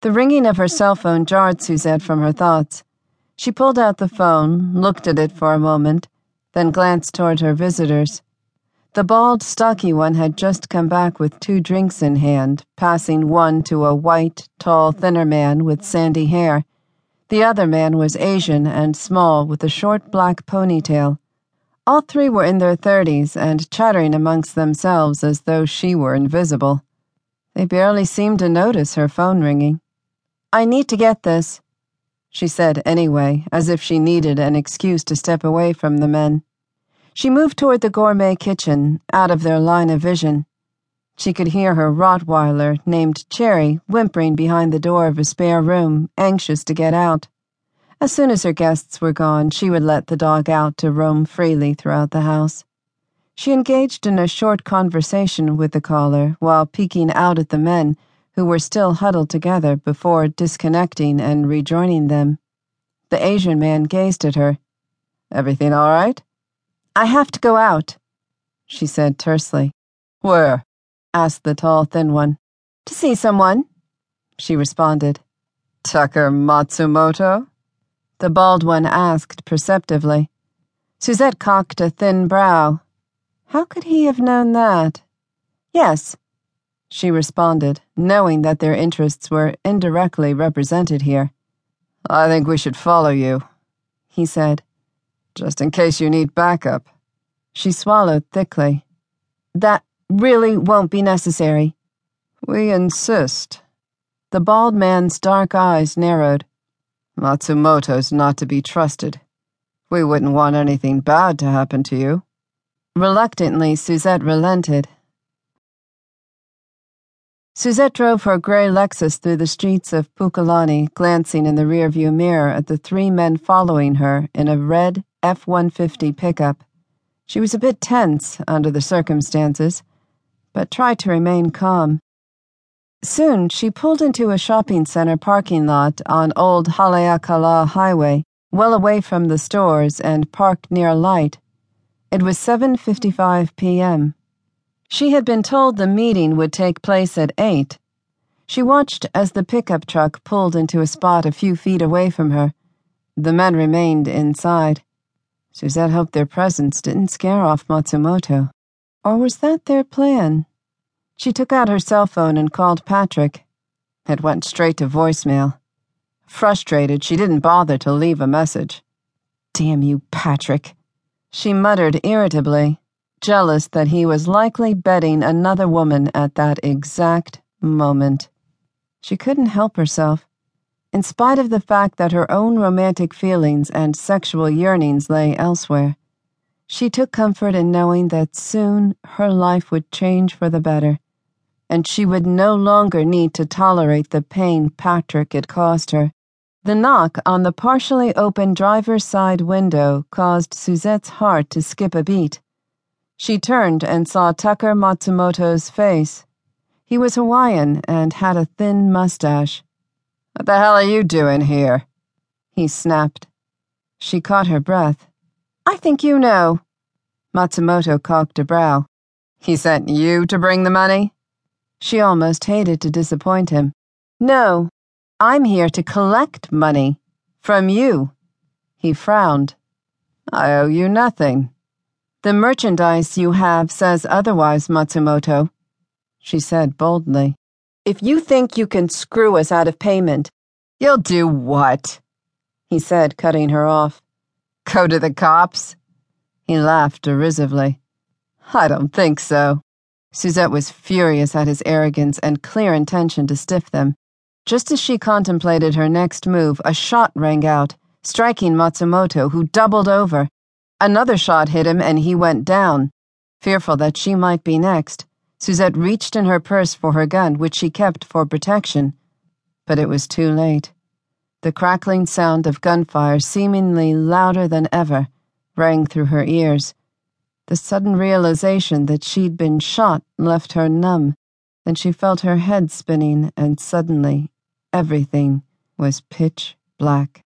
The ringing of her cell phone jarred Suzette from her thoughts. She pulled out the phone, looked at it for a moment, then glanced toward her visitors. The bald, stocky one had just come back with two drinks in hand, passing one to a white, tall, thinner man with sandy hair. The other man was Asian and small with a short black ponytail. All three were in their thirties and chattering amongst themselves as though she were invisible. They barely seemed to notice her phone ringing. I need to get this, she said anyway, as if she needed an excuse to step away from the men. She moved toward the gourmet kitchen, out of their line of vision. She could hear her Rottweiler, named Cherry, whimpering behind the door of a spare room, anxious to get out. As soon as her guests were gone, she would let the dog out to roam freely throughout the house. She engaged in a short conversation with the caller while peeking out at the men who were still huddled together before disconnecting and rejoining them. The Asian man gazed at her. Everything all right? I have to go out, she said tersely. Where? asked the tall, thin one. To see someone, she responded. Tucker Matsumoto? The bald one asked perceptively. Suzette cocked a thin brow. How could he have known that? Yes, she responded, knowing that their interests were indirectly represented here. I think we should follow you, he said. Just in case you need backup. She swallowed thickly. That really won't be necessary. We insist. The bald man's dark eyes narrowed. Matsumoto's not to be trusted. We wouldn't want anything bad to happen to you. Reluctantly, Suzette relented Suzette drove her gray Lexus through the streets of Pukalani, glancing in the rearview mirror at the three men following her in a red F 150 pickup. She was a bit tense under the circumstances, but tried to remain calm. Soon she pulled into a shopping center parking lot on Old Haleakala Highway, well away from the stores and parked near a light. It was 7:55 p.m. She had been told the meeting would take place at 8. She watched as the pickup truck pulled into a spot a few feet away from her. The men remained inside. Suzette hoped their presence didn't scare off Matsumoto. Or was that their plan? She took out her cell phone and called Patrick. It went straight to voicemail. Frustrated, she didn't bother to leave a message. Damn you, Patrick, she muttered irritably jealous that he was likely betting another woman at that exact moment. She couldn't help herself. In spite of the fact that her own romantic feelings and sexual yearnings lay elsewhere, she took comfort in knowing that soon her life would change for the better, and she would no longer need to tolerate the pain Patrick had caused her. The knock on the partially open driver's side window caused Suzette's heart to skip a beat. She turned and saw Tucker Matsumoto's face. He was Hawaiian and had a thin mustache. What the hell are you doing here? He snapped. She caught her breath. I think you know. Matsumoto cocked a brow. He sent you to bring the money? She almost hated to disappoint him. No, I'm here to collect money. From you. He frowned. I owe you nothing. The merchandise you have says otherwise, Matsumoto, she said boldly. If you think you can screw us out of payment, you'll do what? He said, cutting her off. Go to the cops? He laughed derisively. I don't think so. Suzette was furious at his arrogance and clear intention to stiff them. Just as she contemplated her next move, a shot rang out, striking Matsumoto, who doubled over. Another shot hit him and he went down. Fearful that she might be next, Suzette reached in her purse for her gun, which she kept for protection. But it was too late. The crackling sound of gunfire, seemingly louder than ever, rang through her ears. The sudden realization that she'd been shot left her numb. Then she felt her head spinning, and suddenly everything was pitch black.